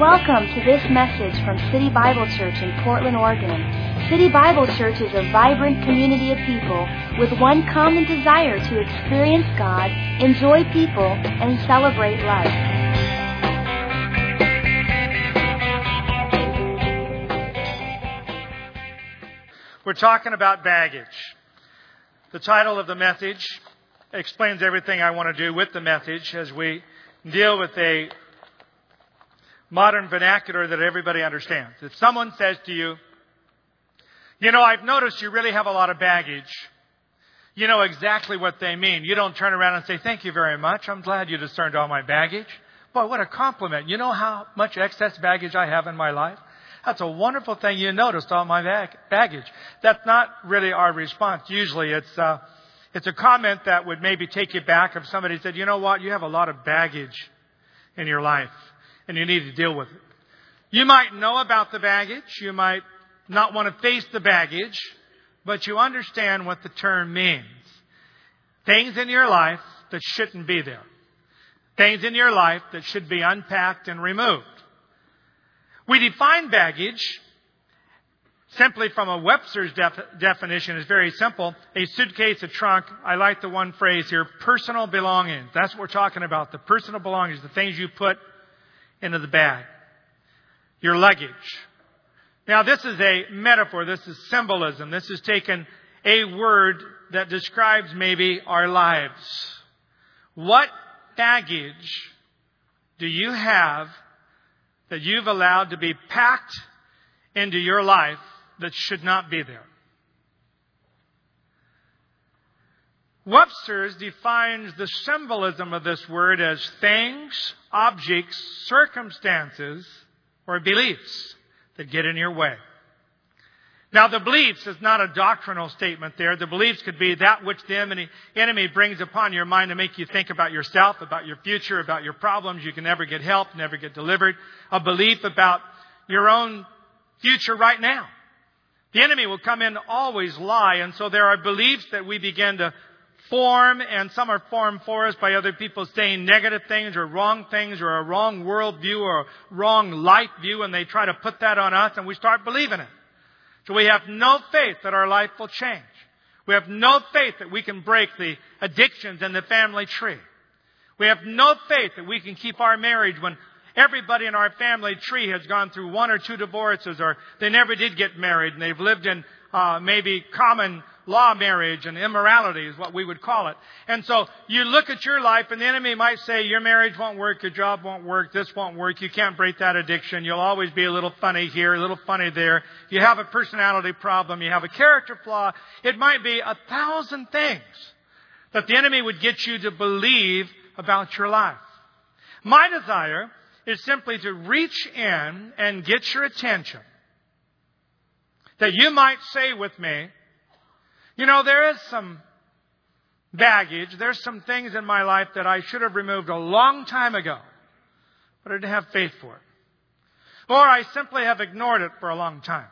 Welcome to this message from City Bible Church in Portland, Oregon. City Bible Church is a vibrant community of people with one common desire to experience God, enjoy people, and celebrate life. We're talking about baggage. The title of the message explains everything I want to do with the message as we deal with a modern vernacular that everybody understands. If someone says to you, you know, I've noticed you really have a lot of baggage, you know exactly what they mean. You don't turn around and say, thank you very much. I'm glad you discerned all my baggage. Boy, what a compliment. You know how much excess baggage I have in my life? That's a wonderful thing you noticed all my bag- baggage. That's not really our response. Usually it's, uh, it's a comment that would maybe take you back if somebody said, you know what, you have a lot of baggage in your life and you need to deal with it. You might know about the baggage. You might not want to face the baggage, but you understand what the term means. Things in your life that shouldn't be there. Things in your life that should be unpacked and removed. We define baggage simply from a Webster's def- definition is very simple. A suitcase, a trunk. I like the one phrase here, personal belongings. That's what we're talking about. The personal belongings, the things you put into the bag. Your luggage. Now this is a metaphor. This is symbolism. This is taken a word that describes maybe our lives. What baggage do you have that you've allowed to be packed into your life that should not be there? Webster's defines the symbolism of this word as things, objects, circumstances, or beliefs that get in your way. Now, the beliefs is not a doctrinal statement there. The beliefs could be that which the enemy brings upon your mind to make you think about yourself, about your future, about your problems. You can never get help, never get delivered. A belief about your own future right now. The enemy will come in always lie, and so there are beliefs that we begin to form, and some are formed for us by other people saying negative things or wrong things or a wrong worldview or a wrong life view, and they try to put that on us, and we start believing it. So we have no faith that our life will change. We have no faith that we can break the addictions in the family tree. We have no faith that we can keep our marriage when everybody in our family tree has gone through one or two divorces or they never did get married and they've lived in uh, maybe common law marriage and immorality is what we would call it. And so you look at your life and the enemy might say your marriage won't work, your job won't work, this won't work, you can't break that addiction, you'll always be a little funny here, a little funny there, you have a personality problem, you have a character flaw. It might be a thousand things that the enemy would get you to believe about your life. My desire is simply to reach in and get your attention. That you might say with me, you know, there is some baggage. There's some things in my life that I should have removed a long time ago, but I didn't have faith for it. Or I simply have ignored it for a long time.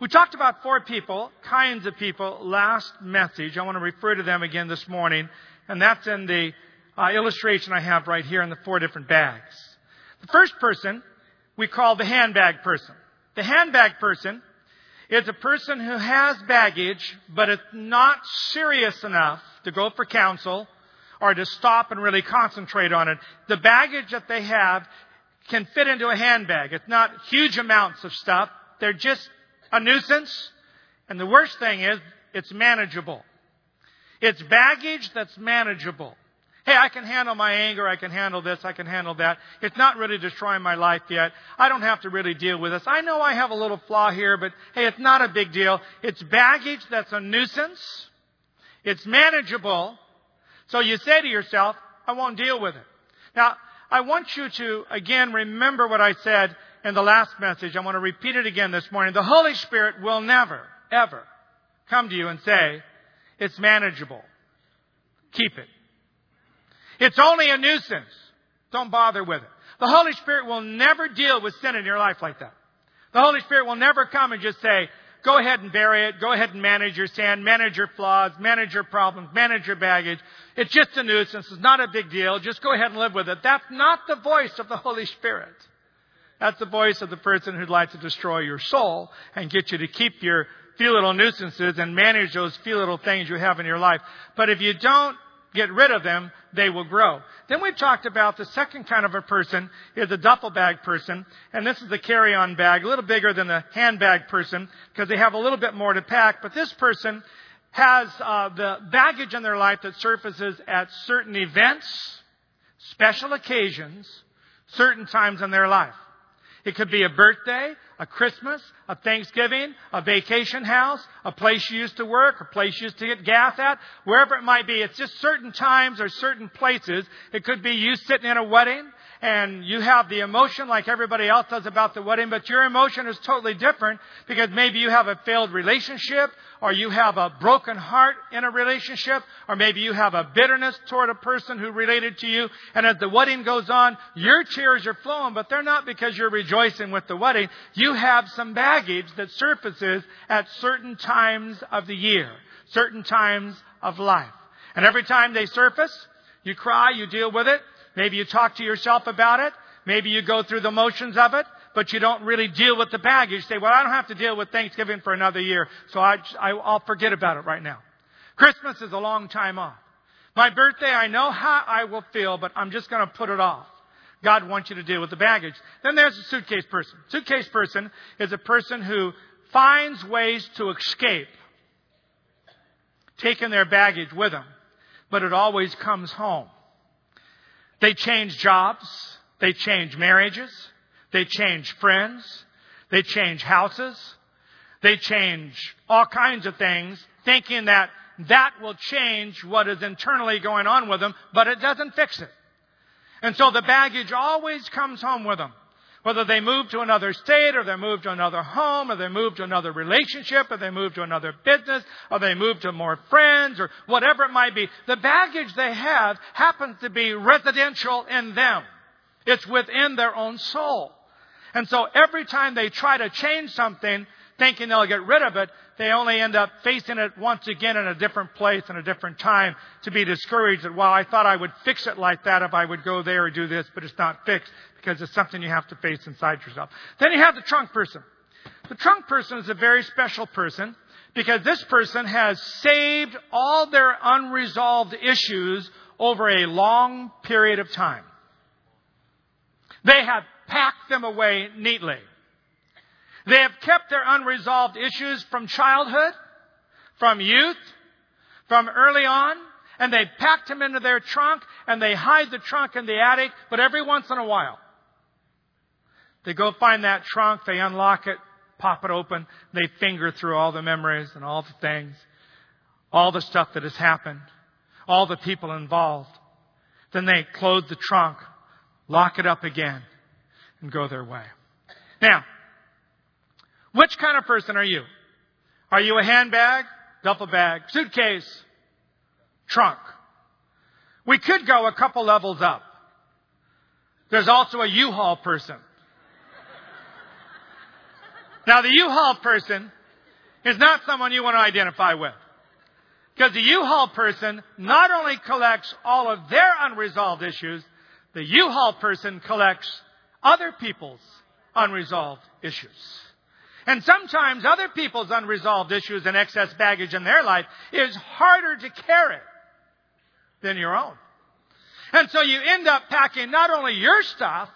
We talked about four people, kinds of people, last message. I want to refer to them again this morning, and that's in the uh, illustration I have right here in the four different bags. The first person we call the handbag person. The handbag person is a person who has baggage, but it's not serious enough to go for counsel or to stop and really concentrate on it. The baggage that they have can fit into a handbag. It's not huge amounts of stuff. They're just a nuisance. And the worst thing is, it's manageable. It's baggage that's manageable. Hey, I can handle my anger. I can handle this. I can handle that. It's not really destroying my life yet. I don't have to really deal with this. I know I have a little flaw here, but hey, it's not a big deal. It's baggage that's a nuisance. It's manageable. So you say to yourself, I won't deal with it. Now, I want you to again remember what I said in the last message. I want to repeat it again this morning. The Holy Spirit will never, ever come to you and say, it's manageable. Keep it. It's only a nuisance. Don't bother with it. The Holy Spirit will never deal with sin in your life like that. The Holy Spirit will never come and just say, go ahead and bury it. Go ahead and manage your sin, manage your flaws, manage your problems, manage your baggage. It's just a nuisance. It's not a big deal. Just go ahead and live with it. That's not the voice of the Holy Spirit. That's the voice of the person who'd like to destroy your soul and get you to keep your few little nuisances and manage those few little things you have in your life. But if you don't get rid of them, they will grow. Then we talked about the second kind of a person is a duffel bag person, and this is the carry-on bag, a little bigger than the handbag person because they have a little bit more to pack. But this person has uh, the baggage in their life that surfaces at certain events, special occasions, certain times in their life. It could be a birthday, a Christmas, a Thanksgiving, a vacation house, a place you used to work, a place you used to get gas at, wherever it might be. It's just certain times or certain places. It could be you sitting in a wedding and you have the emotion like everybody else does about the wedding, but your emotion is totally different because maybe you have a failed relationship or you have a broken heart in a relationship, or maybe you have a bitterness toward a person who related to you, and as the wedding goes on, your tears are flowing, but they're not because you're rejoicing with the wedding. You have some baggage that surfaces at certain times of the year, certain times of life. And every time they surface, you cry, you deal with it, maybe you talk to yourself about it, maybe you go through the motions of it, but you don't really deal with the baggage. Say, well, I don't have to deal with Thanksgiving for another year, so I, I, I'll forget about it right now. Christmas is a long time off. My birthday, I know how I will feel, but I'm just going to put it off. God wants you to deal with the baggage. Then there's the suitcase person. Suitcase person is a person who finds ways to escape taking their baggage with them, but it always comes home. They change jobs. They change marriages. They change friends. They change houses. They change all kinds of things, thinking that that will change what is internally going on with them, but it doesn't fix it. And so the baggage always comes home with them. Whether they move to another state, or they move to another home, or they move to another relationship, or they move to another business, or they move to more friends, or whatever it might be, the baggage they have happens to be residential in them. It's within their own soul. And so every time they try to change something, thinking they'll get rid of it, they only end up facing it once again in a different place and a different time to be discouraged that, well, I thought I would fix it like that if I would go there or do this, but it's not fixed because it's something you have to face inside yourself. Then you have the trunk person. The trunk person is a very special person because this person has saved all their unresolved issues over a long period of time. They have packed them away neatly. They have kept their unresolved issues from childhood, from youth, from early on, and they packed them into their trunk and they hide the trunk in the attic, but every once in a while, they go find that trunk, they unlock it, pop it open, they finger through all the memories and all the things, all the stuff that has happened, all the people involved. Then they close the trunk, lock it up again, and go their way. Now, which kind of person are you? Are you a handbag, duffel bag, suitcase, trunk? We could go a couple levels up. There's also a U-Haul person. Now the U-Haul person is not someone you want to identify with. Because the U-Haul person not only collects all of their unresolved issues, the U-Haul person collects other people's unresolved issues. And sometimes other people's unresolved issues and excess baggage in their life is harder to carry than your own. And so you end up packing not only your stuff,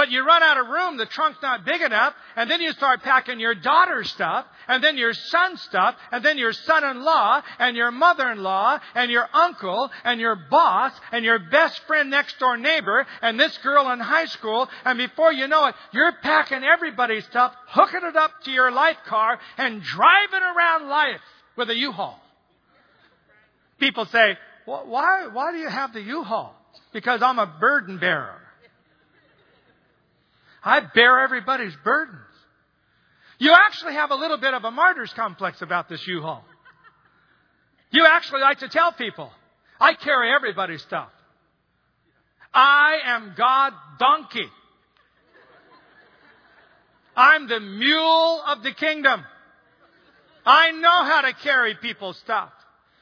but you run out of room, the trunk's not big enough, and then you start packing your daughter's stuff, and then your son's stuff, and then your son-in-law, and your mother-in-law, and your uncle, and your boss, and your best friend next door neighbor, and this girl in high school, and before you know it, you're packing everybody's stuff, hooking it up to your life car, and driving around life with a U-Haul. People say, why, why do you have the U-Haul? Because I'm a burden bearer. I bear everybody's burdens. You actually have a little bit of a martyr's complex about this U-Haul. You actually like to tell people, I carry everybody's stuff. I am God donkey. I'm the mule of the kingdom. I know how to carry people's stuff.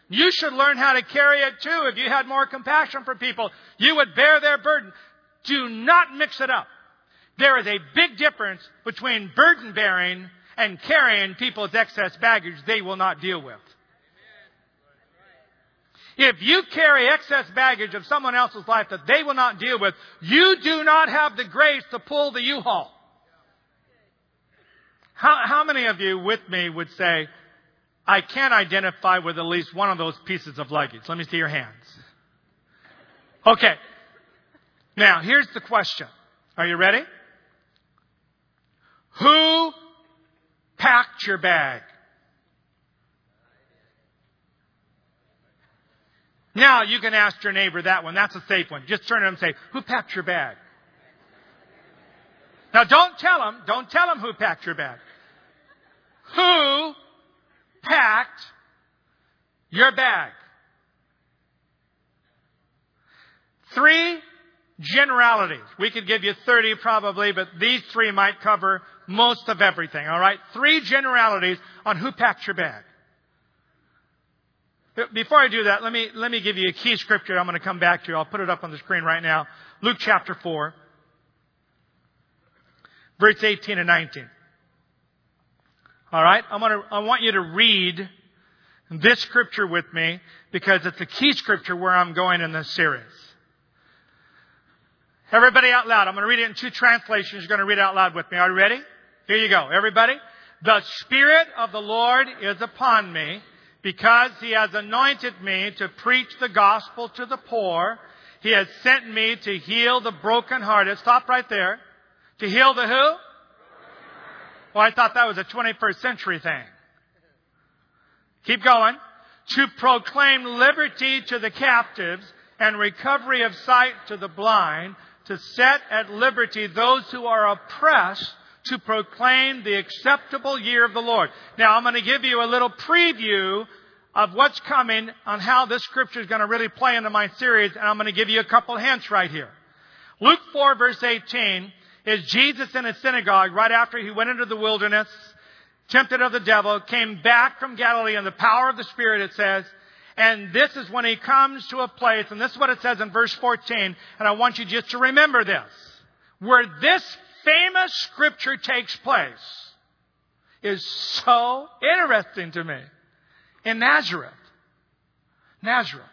You should learn how to carry it too. If you had more compassion for people, you would bear their burden. Do not mix it up. There is a big difference between burden bearing and carrying people's excess baggage they will not deal with. If you carry excess baggage of someone else's life that they will not deal with, you do not have the grace to pull the U-Haul. How, how many of you with me would say, I can't identify with at least one of those pieces of luggage? Let me see your hands. Okay. Now, here's the question. Are you ready? Who packed your bag? Now you can ask your neighbor that one. That's a safe one. Just turn to him and say, who packed your bag? Now don't tell him, don't tell him who packed your bag. Who packed your bag? Three generalities. We could give you 30 probably, but these three might cover most of everything, alright? Three generalities on who packed your bag. Before I do that, let me, let me give you a key scripture I'm going to come back to. I'll put it up on the screen right now. Luke chapter 4, verse 18 and 19. Alright? I'm gonna, I want you to read this scripture with me because it's a key scripture where I'm going in this series. Everybody out loud. I'm going to read it in two translations. You're going to read it out loud with me. Are you ready? Here you go. Everybody. The Spirit of the Lord is upon me because He has anointed me to preach the gospel to the poor. He has sent me to heal the brokenhearted. Stop right there. To heal the who? Well, I thought that was a 21st century thing. Keep going. To proclaim liberty to the captives and recovery of sight to the blind, to set at liberty those who are oppressed, to proclaim the acceptable year of the Lord. Now, I'm going to give you a little preview of what's coming on how this scripture is going to really play into my series, and I'm going to give you a couple hints right here. Luke 4 verse 18 is Jesus in a synagogue right after he went into the wilderness, tempted of the devil, came back from Galilee in the power of the Spirit, it says, and this is when he comes to a place, and this is what it says in verse 14, and I want you just to remember this. Where this famous scripture takes place is so interesting to me. In Nazareth. Nazareth.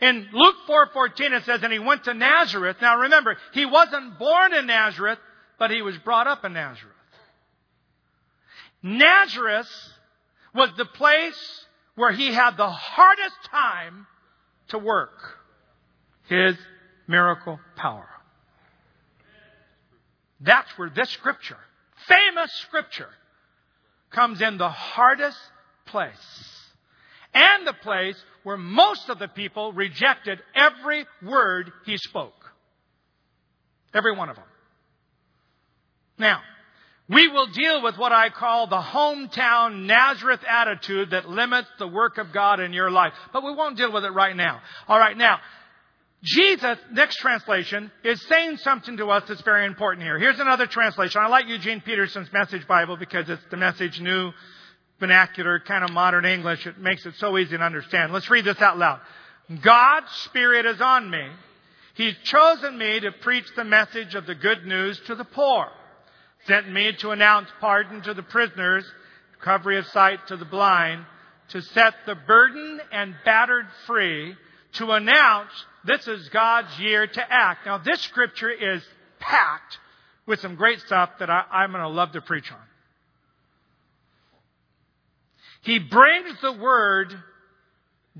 In Luke 4:14 it says and he went to Nazareth. Now remember, he wasn't born in Nazareth, but he was brought up in Nazareth. Nazareth was the place where he had the hardest time to work his miracle power. That's where this scripture, famous scripture, comes in the hardest place. And the place where most of the people rejected every word he spoke. Every one of them. Now, we will deal with what I call the hometown Nazareth attitude that limits the work of God in your life. But we won't deal with it right now. Alright, now, Jesus, next translation, is saying something to us that's very important here. Here's another translation. I like Eugene Peterson's Message Bible because it's the message new, vernacular, kind of modern English. It makes it so easy to understand. Let's read this out loud. God's Spirit is on me. He's chosen me to preach the message of the good news to the poor sent me to announce pardon to the prisoners, recovery of sight to the blind, to set the burdened and battered free, to announce this is God's year to act. Now, this scripture is packed with some great stuff that I, am going to love to preach on. He brings the word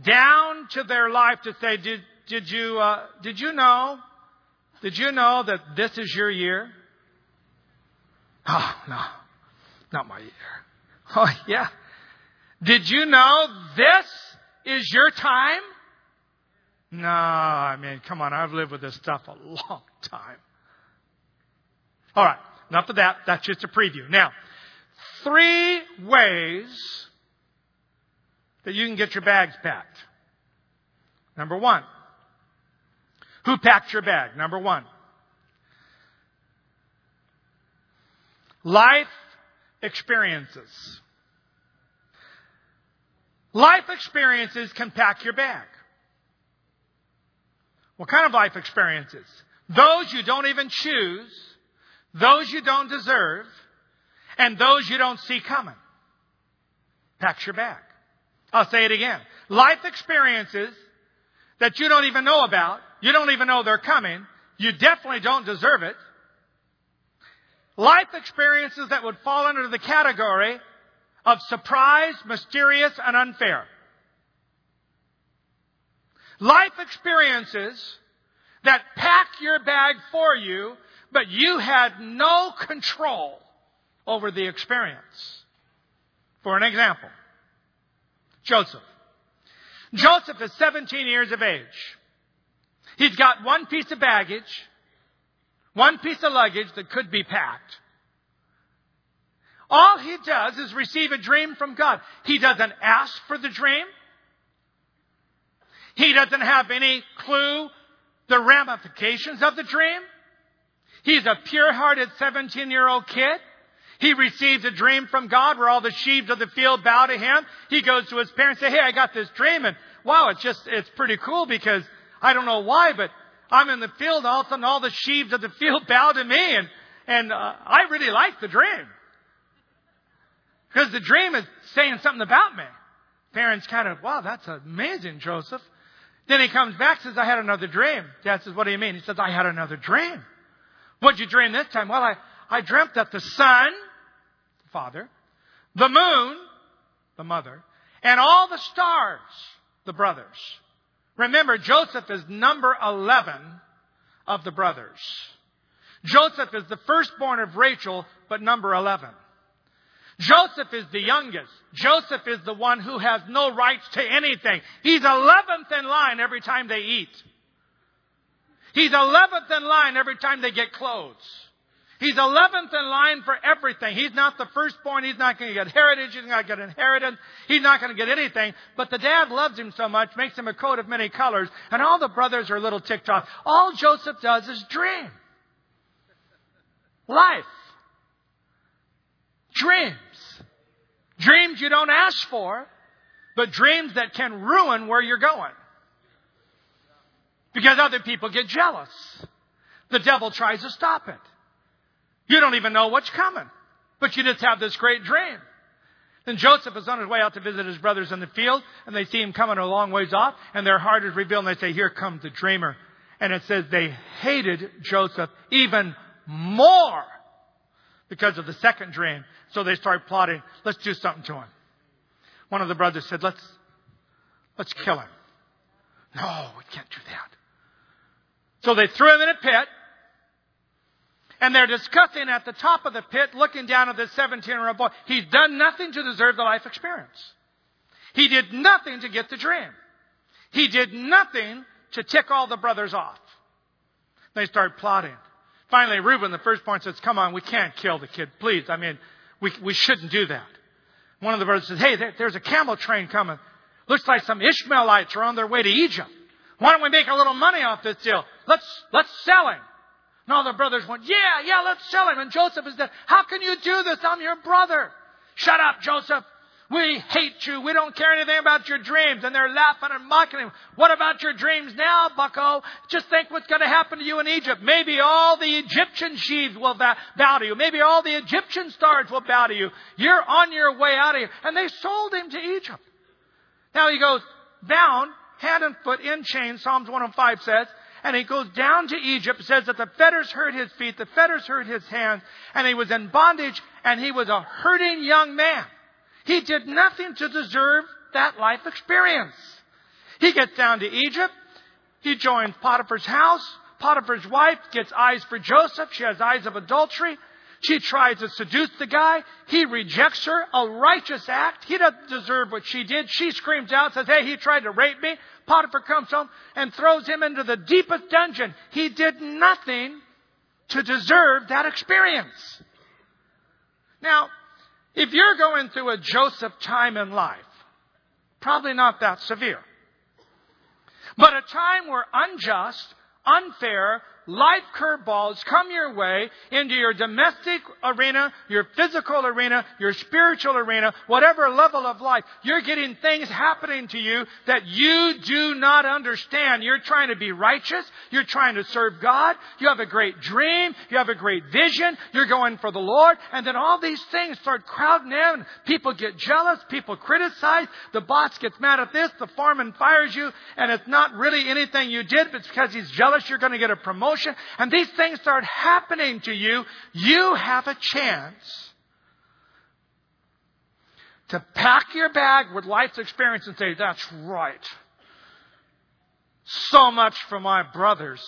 down to their life to say, did, did you, uh, did you know? Did you know that this is your year? Oh, no, not my year. Oh, yeah. Did you know this is your time? No, I mean, come on, I've lived with this stuff a long time. All right, enough of that. That's just a preview. Now, three ways that you can get your bags packed. Number one, who packed your bag? Number one, Life experiences. Life experiences can pack your bag. What kind of life experiences? Those you don't even choose, those you don't deserve, and those you don't see coming. Packs your bag. I'll say it again. Life experiences that you don't even know about, you don't even know they're coming, you definitely don't deserve it. Life experiences that would fall under the category of surprise, mysterious, and unfair. Life experiences that pack your bag for you, but you had no control over the experience. For an example, Joseph. Joseph is 17 years of age. He's got one piece of baggage, one piece of luggage that could be packed. All he does is receive a dream from God. He doesn't ask for the dream. He doesn't have any clue the ramifications of the dream. He's a pure-hearted 17-year-old kid. He receives a dream from God where all the sheaves of the field bow to him. He goes to his parents and say, Hey, I got this dream and wow, it's just, it's pretty cool because I don't know why, but I'm in the field. All of a sudden all the sheaves of the field bow to me and, and uh, I really like the dream. Because the dream is saying something about me. Parents kind of, wow, that's amazing, Joseph. Then he comes back says, I had another dream. Dad says, what do you mean? He says, I had another dream. What'd you dream this time? Well, I, I dreamt that the sun, the father, the moon, the mother, and all the stars, the brothers. Remember, Joseph is number 11 of the brothers. Joseph is the firstborn of Rachel, but number 11. Joseph is the youngest. Joseph is the one who has no rights to anything. He's 11th in line every time they eat. He's 11th in line every time they get clothes. He's 11th in line for everything. He's not the firstborn. He's not going to get heritage. He's not going to get inheritance. He's not going to get anything. But the dad loves him so much, makes him a coat of many colors, and all the brothers are a little ticked off. All Joseph does is dream. Life. Dreams. Dreams you don't ask for, but dreams that can ruin where you're going. Because other people get jealous. The devil tries to stop it. You don't even know what's coming. But you just have this great dream. Then Joseph is on his way out to visit his brothers in the field, and they see him coming a long ways off, and their heart is revealed, and they say, Here comes the dreamer. And it says they hated Joseph even more because of the second dream. So they start plotting, let's do something to him. One of the brothers said, Let's let's kill him. No, we can't do that. So they threw him in a pit, and they're discussing at the top of the pit, looking down at the 17 year old boy. He's done nothing to deserve the life experience. He did nothing to get the dream. He did nothing to tick all the brothers off. They start plotting. Finally, Reuben, the firstborn, says, Come on, we can't kill the kid. Please. I mean, we, we shouldn't do that. One of the brothers says, Hey, there, there's a camel train coming. Looks like some Ishmaelites are on their way to Egypt. Why don't we make a little money off this deal? Let's, let's sell him. And all the brothers went, yeah, yeah, let's sell him. And Joseph is dead. How can you do this? I'm your brother. Shut up, Joseph. We hate you. We don't care anything about your dreams. And they're laughing and mocking him. What about your dreams now, bucko? Just think what's going to happen to you in Egypt. Maybe all the Egyptian sheaves will bow to you. Maybe all the Egyptian stars will bow to you. You're on your way out of here. And they sold him to Egypt. Now he goes bound, hand and foot in chains, Psalms 105 says, and he goes down to Egypt. Says that the fetters hurt his feet, the fetters hurt his hands, and he was in bondage, and he was a hurting young man. He did nothing to deserve that life experience. He gets down to Egypt. He joins Potiphar's house. Potiphar's wife gets eyes for Joseph. She has eyes of adultery. She tries to seduce the guy. He rejects her. A righteous act. He doesn't deserve what she did. She screams out, says, Hey, he tried to rape me. Potiphar comes home and throws him into the deepest dungeon. He did nothing to deserve that experience. Now, if you're going through a Joseph time in life, probably not that severe. But a time where unjust, unfair, life curveballs come your way into your domestic arena, your physical arena, your spiritual arena, whatever level of life, you're getting things happening to you that you do not understand. You're trying to be righteous. You're trying to serve God. You have a great dream. You have a great vision. You're going for the Lord. And then all these things start crowding in. People get jealous. People criticize. The boss gets mad at this. The foreman fires you. And it's not really anything you did, but it's because he's jealous you're going to get a And these things start happening to you. You have a chance to pack your bag with life's experience and say, that's right. So much for my brothers.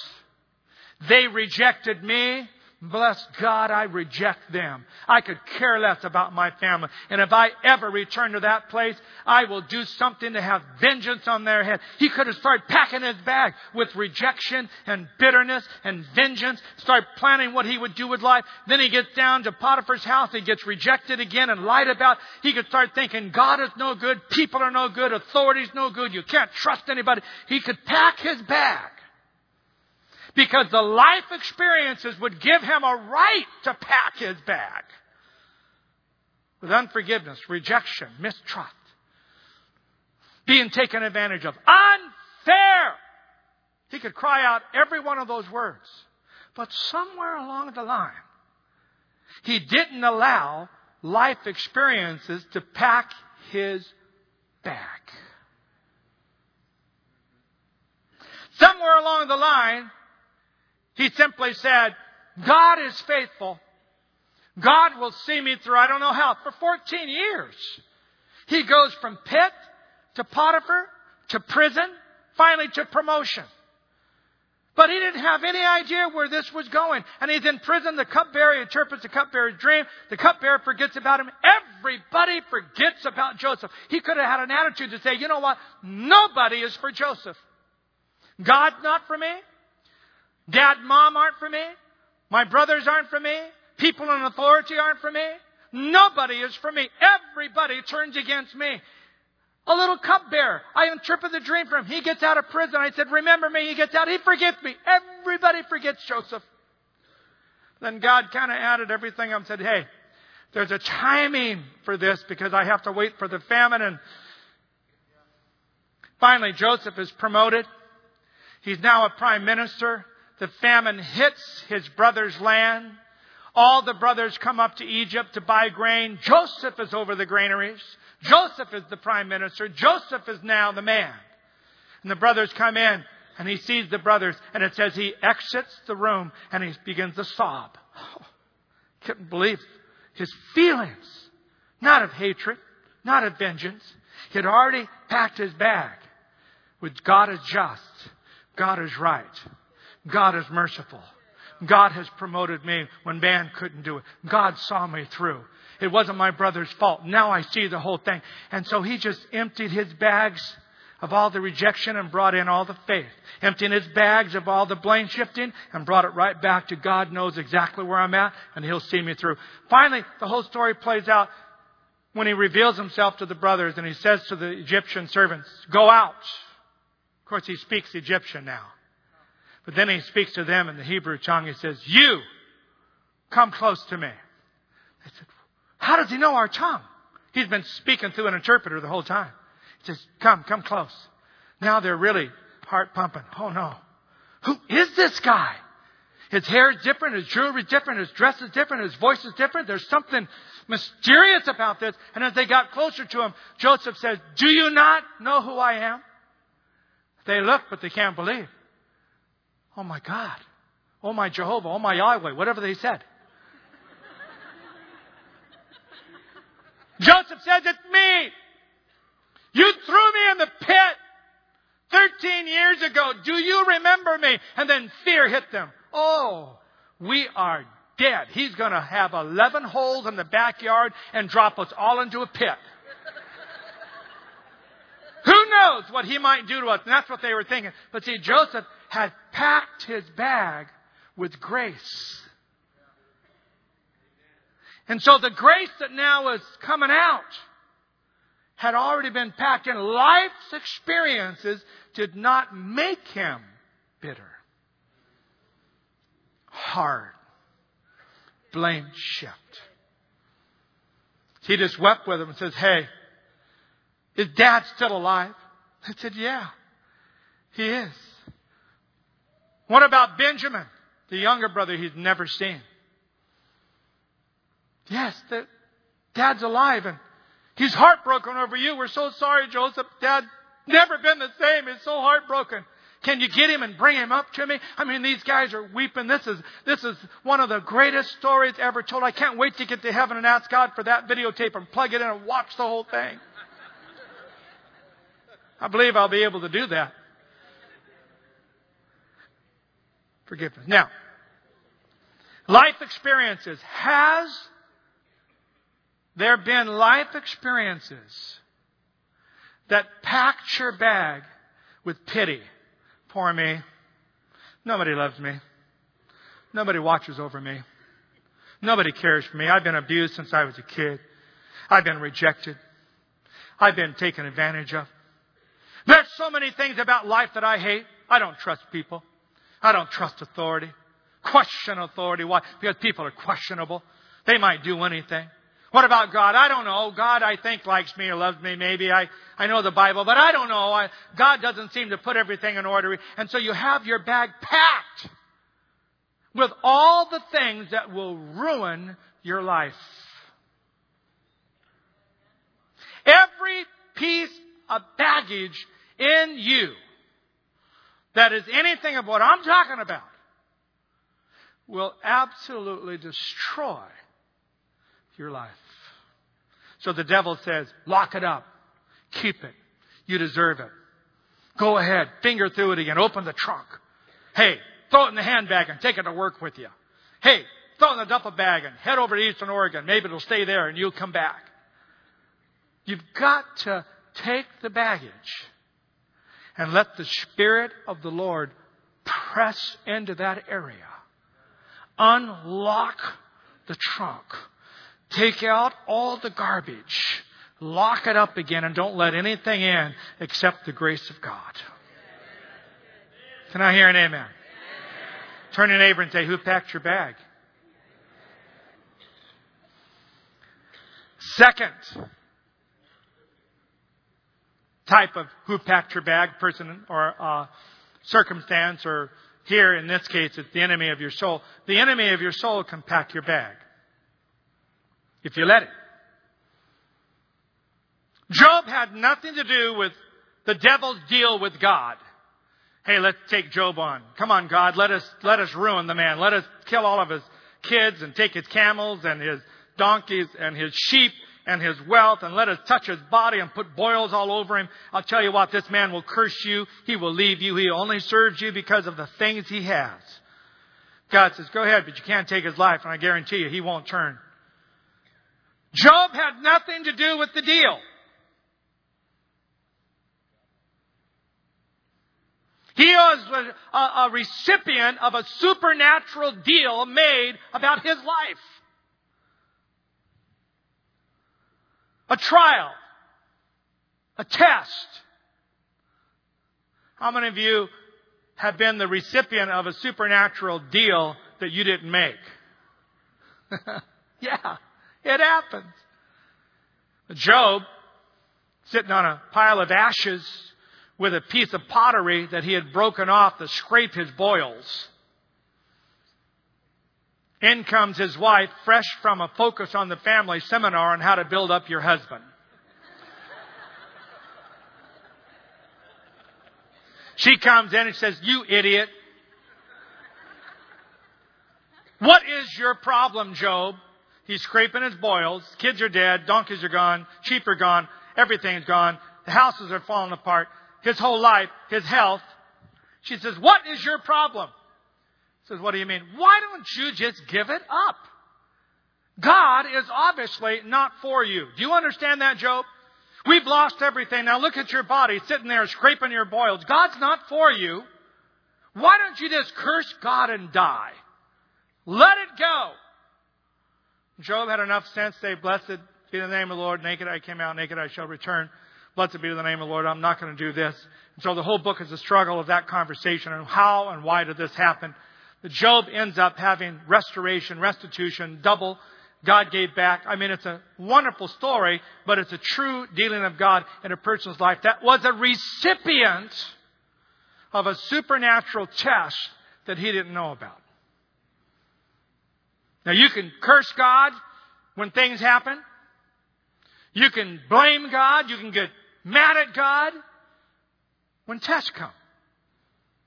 They rejected me. Bless God, I reject them. I could care less about my family. And if I ever return to that place, I will do something to have vengeance on their head. He could have started packing his bag with rejection and bitterness and vengeance, start planning what he would do with life. Then he gets down to Potiphar's house. He gets rejected again and lied about. He could start thinking God is no good, people are no good, authority's no good, you can't trust anybody. He could pack his bag because the life experiences would give him a right to pack his bag with unforgiveness, rejection, mistrust, being taken advantage of. Unfair! He could cry out every one of those words. But somewhere along the line, he didn't allow life experiences to pack his bag. Somewhere along the line, he simply said, God is faithful. God will see me through. I don't know how. For 14 years. He goes from pit to Potiphar to prison, finally to promotion. But he didn't have any idea where this was going. And he's in prison. The cupbearer interprets the cupbearer's dream. The cupbearer forgets about him. Everybody forgets about Joseph. He could have had an attitude to say, you know what? Nobody is for Joseph. God's not for me. Dad, mom aren't for me. My brothers aren't for me. People in authority aren't for me. Nobody is for me. Everybody turns against me. A little cupbearer. I interpret the dream for him. He gets out of prison. I said, remember me. He gets out. He forgets me. Everybody forgets Joseph. Then God kind of added everything up and said, hey, there's a timing for this because I have to wait for the famine. And finally, Joseph is promoted. He's now a prime minister the famine hits his brother's land. All the brothers come up to Egypt to buy grain. Joseph is over the granaries. Joseph is the prime minister. Joseph is now the man. And the brothers come in and he sees the brothers and it says he exits the room and he begins to sob. Oh, couldn't believe his feelings. Not of hatred, not of vengeance. He had already packed his bag with God is just. God is right. God is merciful. God has promoted me when man couldn't do it. God saw me through. It wasn't my brother's fault. Now I see the whole thing. And so he just emptied his bags of all the rejection and brought in all the faith. Emptying his bags of all the blame shifting and brought it right back to God knows exactly where I'm at and he'll see me through. Finally, the whole story plays out when he reveals himself to the brothers and he says to the Egyptian servants, go out. Of course, he speaks Egyptian now. But then he speaks to them in the Hebrew tongue. He says, You, come close to me. They said, How does he know our tongue? He's been speaking through an interpreter the whole time. He says, Come, come close. Now they're really heart pumping. Oh no. Who is this guy? His hair is different, his jewelry is different, his dress is different, his voice is different. There's something mysterious about this. And as they got closer to him, Joseph says, Do you not know who I am? They look, but they can't believe. Oh my God. Oh my Jehovah. Oh my Yahweh. Whatever they said. Joseph says, It's me. You threw me in the pit 13 years ago. Do you remember me? And then fear hit them. Oh, we are dead. He's going to have 11 holes in the backyard and drop us all into a pit. Who knows what he might do to us? And that's what they were thinking. But see, Joseph had packed his bag with grace. And so the grace that now was coming out had already been packed in. Life's experiences did not make him bitter. hard. Blame shift. He just wept with him and says, Hey, is dad still alive? I said, Yeah, he is. What about Benjamin, the younger brother he's never seen? Yes, the, dad's alive and he's heartbroken over you. We're so sorry, Joseph. Dad never been the same. He's so heartbroken. Can you get him and bring him up to me? I mean, these guys are weeping. This is, this is one of the greatest stories ever told. I can't wait to get to heaven and ask God for that videotape and plug it in and watch the whole thing. I believe I'll be able to do that. Forgiveness. Now, life experiences. Has there been life experiences that packed your bag with pity? Poor me. Nobody loves me. Nobody watches over me. Nobody cares for me. I've been abused since I was a kid. I've been rejected. I've been taken advantage of. There's so many things about life that I hate. I don't trust people. I don't trust authority. Question authority. Why? Because people are questionable. They might do anything. What about God? I don't know. God, I think, likes me or loves me. Maybe I, I know the Bible, but I don't know. I, God doesn't seem to put everything in order. And so you have your bag packed with all the things that will ruin your life. Every piece of baggage in you that is anything of what I'm talking about will absolutely destroy your life. So the devil says, lock it up. Keep it. You deserve it. Go ahead. Finger through it again. Open the trunk. Hey, throw it in the handbag and take it to work with you. Hey, throw it in the duffel bag and head over to Eastern Oregon. Maybe it'll stay there and you'll come back. You've got to take the baggage and let the Spirit of the Lord press into that area. Unlock the trunk. Take out all the garbage. Lock it up again and don't let anything in except the grace of God. Can I hear an amen? Turn to neighbor and say, Who packed your bag? Second, type of who packed your bag person or uh, circumstance, or here in this case, it's the enemy of your soul. The enemy of your soul can pack your bag if you let it. Job had nothing to do with the devil's deal with God. Hey, let's take Job on. Come on, God, let us, let us ruin the man. Let us kill all of his kids and take his camels and his donkeys and his sheep and his wealth and let us touch his body and put boils all over him. I'll tell you what, this man will curse you. He will leave you. He only serves you because of the things he has. God says, go ahead, but you can't take his life, and I guarantee you, he won't turn. Job had nothing to do with the deal. He was a, a, recipient of a supernatural deal made about his life. A trial, a test. How many of you have been the recipient of a supernatural deal that you didn't make? yeah, it happens. Job, sitting on a pile of ashes with a piece of pottery that he had broken off to scrape his boils. In comes his wife, fresh from a focus on the family seminar on how to build up your husband. She comes in and says, You idiot. What is your problem, Job? He's scraping his boils. Kids are dead. Donkeys are gone. Sheep are gone. Everything's gone. The houses are falling apart. His whole life, his health. She says, What is your problem? Says, What do you mean? Why don't you just give it up? God is obviously not for you. Do you understand that, Job? We've lost everything. Now look at your body sitting there scraping your boils. God's not for you. Why don't you just curse God and die? Let it go. Job had enough sense to say, Blessed be the name of the Lord. Naked I came out, naked I shall return. Blessed be the name of the Lord. I'm not going to do this. And so the whole book is a struggle of that conversation and how and why did this happen. Job ends up having restoration, restitution, double. God gave back. I mean, it's a wonderful story, but it's a true dealing of God in a person's life that was a recipient of a supernatural test that he didn't know about. Now you can curse God when things happen. You can blame God. You can get mad at God when tests come.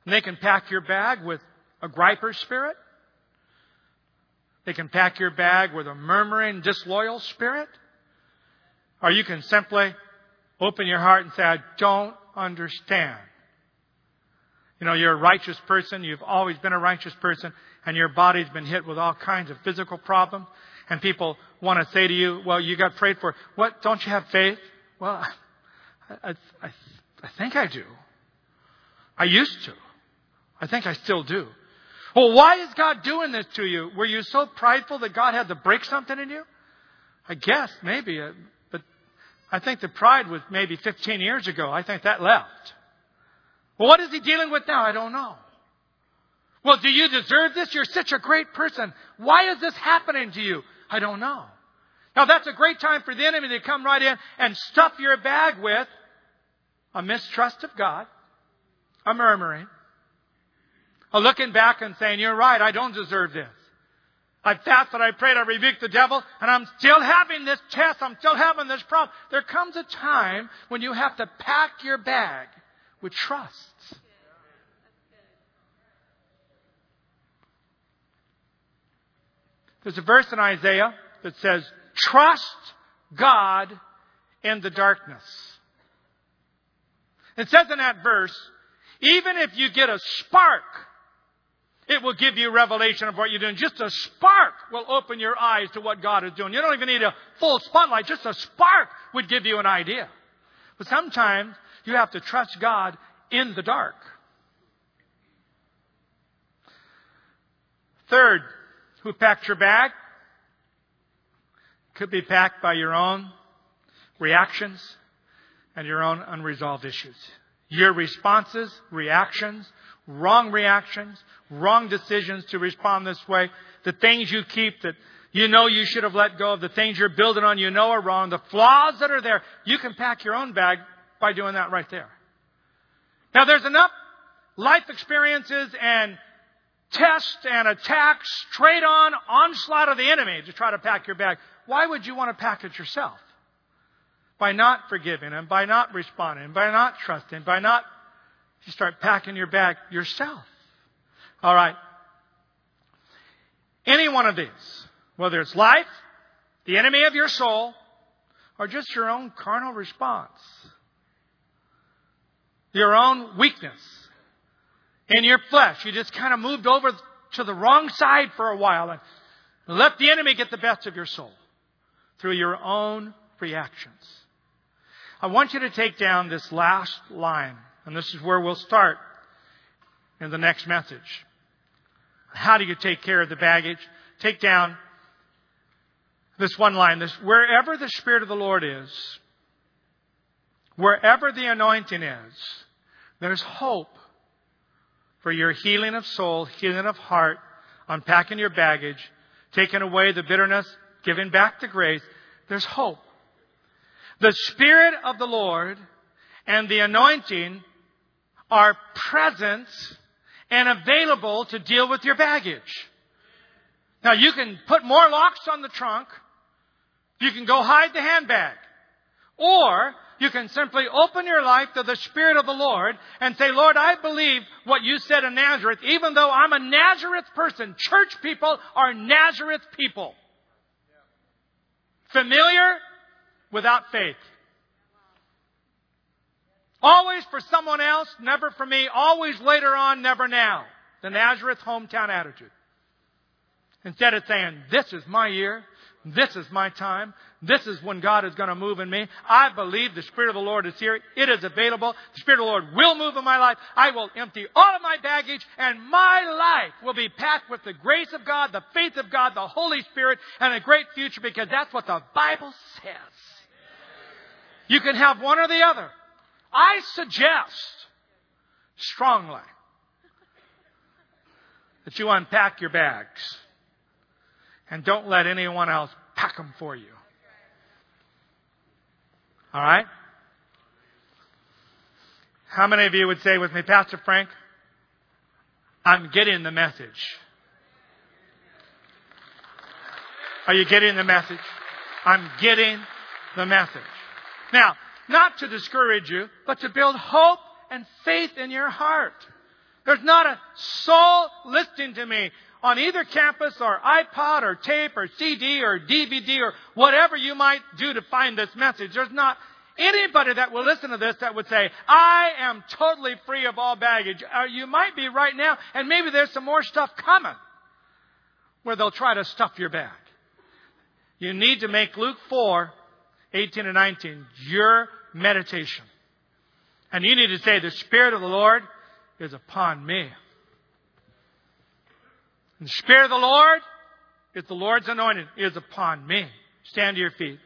And they can pack your bag with a griper spirit. They can pack your bag with a murmuring, disloyal spirit. Or you can simply open your heart and say, I don't understand. You know, you're a righteous person. You've always been a righteous person and your body's been hit with all kinds of physical problems. And people want to say to you, well, you got prayed for. What? Don't you have faith? Well, I, I, I think I do. I used to. I think I still do. Well, why is God doing this to you? Were you so prideful that God had to break something in you? I guess, maybe. Uh, but I think the pride was maybe 15 years ago. I think that left. Well, what is he dealing with now? I don't know. Well, do you deserve this? You're such a great person. Why is this happening to you? I don't know. Now that's a great time for the enemy to come right in and stuff your bag with a mistrust of God, a murmuring, a looking back and saying, you're right, I don't deserve this. I fasted, I prayed, I rebuked the devil, and I'm still having this test, I'm still having this problem. There comes a time when you have to pack your bag with trust. There's a verse in Isaiah that says, Trust God in the darkness. It says in that verse, even if you get a spark, it will give you revelation of what you're doing. Just a spark will open your eyes to what God is doing. You don't even need a full spotlight. Just a spark would give you an idea. But sometimes you have to trust God in the dark. Third, who packed your bag? Could be packed by your own reactions and your own unresolved issues. Your responses, reactions, wrong reactions, wrong decisions to respond this way, the things you keep that you know you should have let go of, the things you're building on you know are wrong, the flaws that are there, you can pack your own bag by doing that right there. Now there's enough life experiences and test and attack straight on onslaught of the enemy to try to pack your bag. Why would you want to pack it yourself? By not forgiving and by not responding, by not trusting, by not, you start packing your bag yourself. All right. Any one of these, whether it's life, the enemy of your soul, or just your own carnal response, your own weakness, in your flesh. You just kind of moved over to the wrong side for a while and let the enemy get the best of your soul through your own reactions. I want you to take down this last line, and this is where we'll start in the next message. How do you take care of the baggage? Take down this one line, this wherever the Spirit of the Lord is, wherever the anointing is, there's hope for your healing of soul, healing of heart, unpacking your baggage, taking away the bitterness, giving back the grace, there's hope. The Spirit of the Lord and the anointing are present and available to deal with your baggage. Now you can put more locks on the trunk. You can go hide the handbag. Or you can simply open your life to the Spirit of the Lord and say, Lord, I believe what you said in Nazareth, even though I'm a Nazareth person. Church people are Nazareth people. Familiar without faith. Always for someone else, never for me. Always later on, never now. The Nazareth hometown attitude. Instead of saying, this is my year, this is my time. This is when God is going to move in me. I believe the Spirit of the Lord is here. It is available. The Spirit of the Lord will move in my life. I will empty all of my baggage and my life will be packed with the grace of God, the faith of God, the Holy Spirit, and a great future because that's what the Bible says. You can have one or the other. I suggest strongly that you unpack your bags and don't let anyone else pack them for you. All right? How many of you would say with me, Pastor Frank, I'm getting the message? Are you getting the message? I'm getting the message. Now, not to discourage you, but to build hope and faith in your heart. There's not a soul listening to me on either campus or iPod or tape or CD or DVD or whatever you might do to find this message. There's not anybody that will listen to this that would say, I am totally free of all baggage. Or uh, you might be right now, and maybe there's some more stuff coming where they'll try to stuff your bag. You need to make Luke 4, 18 and 19 your meditation. And you need to say, the Spirit of the Lord is upon me. And the Spirit of the Lord is the Lord's anointing is upon me. Stand to your feet.